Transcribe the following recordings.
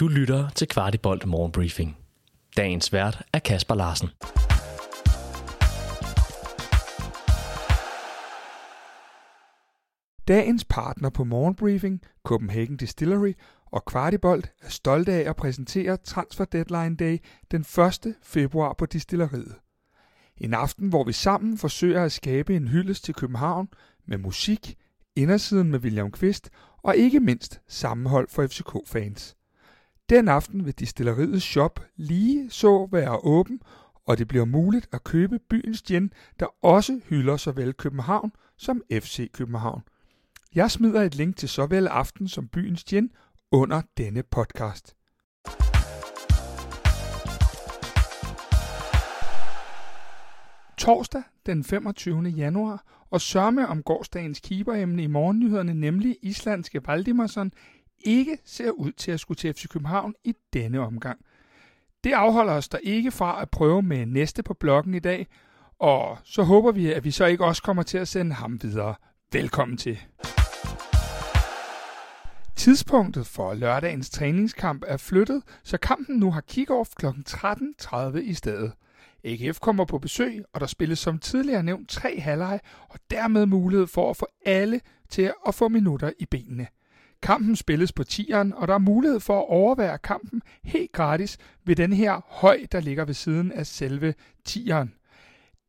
Du lytter til Kvartibolt Morgenbriefing. Dagens vært er Kasper Larsen. Dagens partner på Morgenbriefing, Copenhagen Distillery og Kvartibolt er stolte af at præsentere Transfer Deadline Day den 1. februar på distilleriet. En aften, hvor vi sammen forsøger at skabe en hyldest til København med musik, indersiden med William Kvist og ikke mindst sammenhold for FCK-fans. Den aften vil distilleriets shop lige så være åben, og det bliver muligt at købe byens gin, der også hylder såvel København som FC København. Jeg smider et link til såvel aften som byens gin under denne podcast. Torsdag den 25. januar, og sørme om gårdsdagens keeperemne i morgennyhederne, nemlig islandske Valdimarsson, ikke ser ud til at skulle til FC København i denne omgang. Det afholder os der ikke fra at prøve med næste på bloggen i dag, og så håber vi, at vi så ikke også kommer til at sende ham videre. Velkommen til. Tidspunktet for lørdagens træningskamp er flyttet, så kampen nu har kick-off kl. 13.30 i stedet. AGF kommer på besøg, og der spilles som tidligere nævnt tre halvleg, og dermed mulighed for at få alle til at få minutter i benene. Kampen spilles på tieren, og der er mulighed for at overvære kampen helt gratis ved den her høj, der ligger ved siden af selve tieren.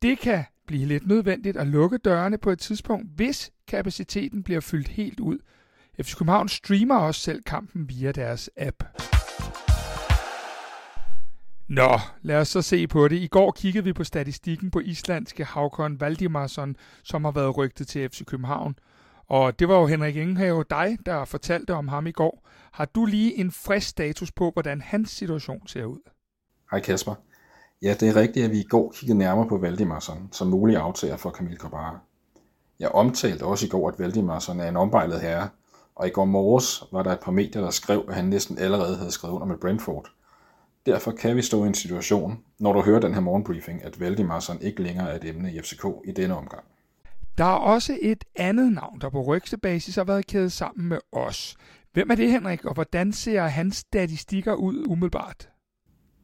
Det kan blive lidt nødvendigt at lukke dørene på et tidspunkt, hvis kapaciteten bliver fyldt helt ud. FC København streamer også selv kampen via deres app. Nå, lad os så se på det. I går kiggede vi på statistikken på islandske Havkon Valdimarsson, som har været rygtet til FC København. Og det var jo Henrik Ingenhave, dig, der fortalte om ham i går. Har du lige en frisk status på, hvordan hans situation ser ud? Hej Kasper. Ja, det er rigtigt, at vi i går kiggede nærmere på Valdimarsson som mulig aftager for Kamil Grabara. Jeg omtalte også i går, at Valdimarsson er en ombejlet herre, og i går morges var der et par medier, der skrev, at han næsten allerede havde skrevet under med Brentford. Derfor kan vi stå i en situation, når du hører den her morgenbriefing, at Valdimarsson ikke længere er et emne i FCK i denne omgang. Der er også et andet navn, der på rygtebasis har været kædet sammen med os. Hvem er det, Henrik, og hvordan ser hans statistikker ud umiddelbart?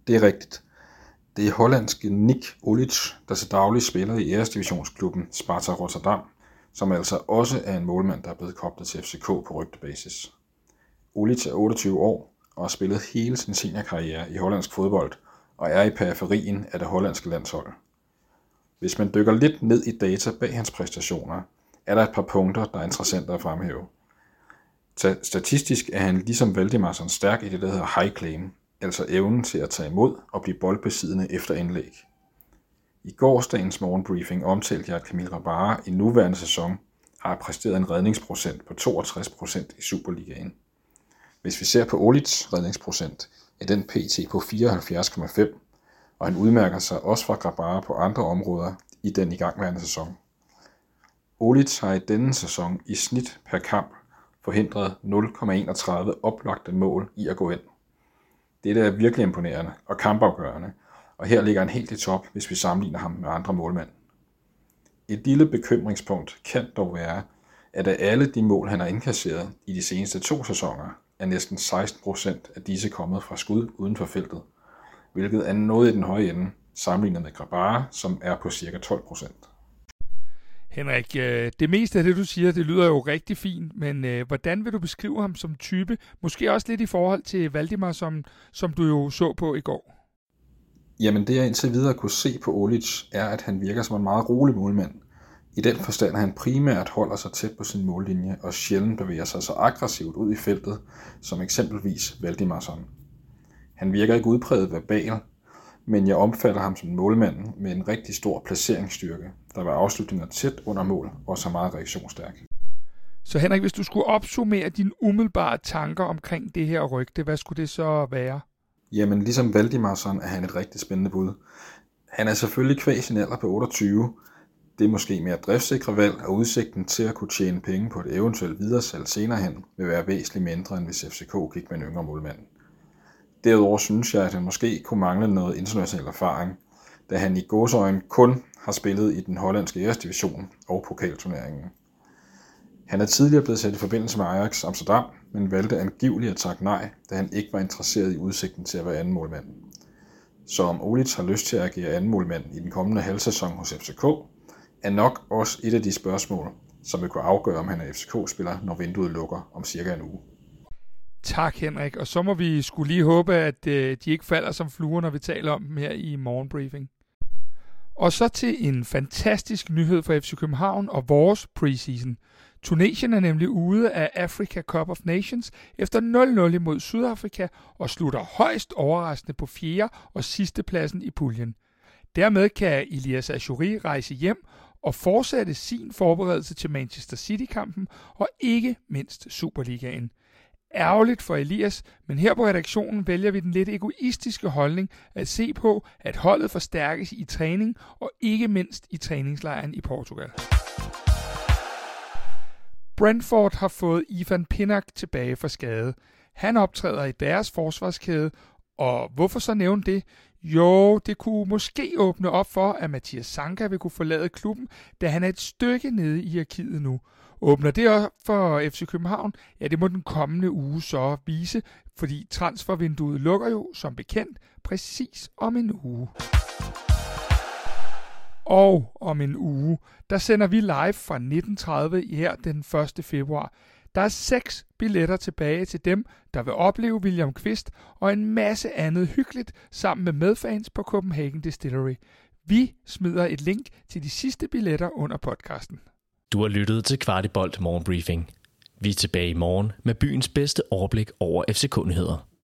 Det er rigtigt. Det er hollandske Nick Olic, der til daglig spiller i æresdivisionsklubben Sparta Rotterdam, som altså også er en målmand, der er blevet koblet til FCK på rygtebasis. Olic er 28 år og har spillet hele sin seniorkarriere i hollandsk fodbold og er i periferien af det hollandske landshold. Hvis man dykker lidt ned i data bag hans præstationer, er der et par punkter, der er interessante at fremhæve. Statistisk er han ligesom Valdimarsson stærk i det, der hedder high claim, altså evnen til at tage imod og blive boldbesiddende efter indlæg. I gårsdagens morgenbriefing omtalte jeg, at Camille Rabara i nuværende sæson har præsteret en redningsprocent på 62% i Superligaen. Hvis vi ser på Olits redningsprocent, er den pt. på 74,5, og han udmærker sig også fra Grabara på andre områder i den igangværende sæson. Olic har i denne sæson i snit per kamp forhindret 0,31 oplagte mål i at gå ind. Dette er virkelig imponerende og kampafgørende, og her ligger han helt i top, hvis vi sammenligner ham med andre målmænd. Et lille bekymringspunkt kan dog være, at af alle de mål, han har indkasseret i de seneste to sæsoner, er næsten 16% af disse kommet fra skud uden for feltet, hvilket er noget i den høje ende, sammenlignet med Grabara, som er på ca. 12%. Henrik, øh, det meste af det, du siger, det lyder jo rigtig fint, men øh, hvordan vil du beskrive ham som type? Måske også lidt i forhold til Valdimar, som, som du jo så på i går. Jamen det jeg indtil videre kunne se på Olic, er, at han virker som en meget rolig målmand. I den forstand, at han primært holder sig tæt på sin mållinje og sjældent bevæger sig så aggressivt ud i feltet, som eksempelvis Valdimarsson. Han virker ikke udpræget verbal, men jeg omfatter ham som målmand med en rigtig stor placeringsstyrke, der var afslutninger tæt under mål og så meget reaktionsstærk. Så Henrik, hvis du skulle opsummere dine umiddelbare tanker omkring det her rygte, hvad skulle det så være? Jamen, ligesom Valdimarsson er han et rigtig spændende bud. Han er selvfølgelig kvæg sin alder på 28. Det er måske mere driftsikre valg, og udsigten til at kunne tjene penge på et eventuelt videresalg senere hen vil være væsentligt mindre, end hvis FCK gik med en yngre målmand. Derudover synes jeg, at han måske kunne mangle noget international erfaring, da han i godsøjen kun har spillet i den hollandske æresdivision og pokalturneringen. Han er tidligere blevet sat i forbindelse med Ajax Amsterdam, men valgte angiveligt at takke nej, da han ikke var interesseret i udsigten til at være anden målmand. Så om Olic har lyst til at agere anden målmand i den kommende halvsæson hos FCK, er nok også et af de spørgsmål, som vil kunne afgøre, om han er FCK-spiller, når vinduet lukker om cirka en uge. Tak Henrik, og så må vi skulle lige håbe, at øh, de ikke falder som fluer, når vi taler om dem her i morgenbriefing. Og så til en fantastisk nyhed for FC København og vores preseason. Tunesien er nemlig ude af Africa Cup of Nations efter 0-0 imod Sydafrika og slutter højst overraskende på 4. og sidste pladsen i puljen. Dermed kan Elias Achouri rejse hjem og fortsætte sin forberedelse til Manchester City-kampen og ikke mindst Superligaen. Ærgerligt for Elias, men her på redaktionen vælger vi den lidt egoistiske holdning at se på, at holdet forstærkes i træning og ikke mindst i træningslejren i Portugal. Brentford har fået Ivan Pinnock tilbage for skade. Han optræder i deres forsvarskæde, og hvorfor så nævne det? Jo, det kunne måske åbne op for, at Mathias Sanka vil kunne forlade klubben, da han er et stykke nede i arkivet nu. Åbner det op for FC København? Ja, det må den kommende uge så vise, fordi transfervinduet lukker jo, som bekendt, præcis om en uge. Og om en uge, der sender vi live fra 1930 her den 1. februar. Der er seks billetter tilbage til dem, der vil opleve William Kvist og en masse andet hyggeligt sammen med medfans på Copenhagen Distillery. Vi smider et link til de sidste billetter under podcasten. Du har lyttet til Kvartibolt Morgenbriefing. Vi er tilbage i morgen med byens bedste overblik over FC-kundigheder.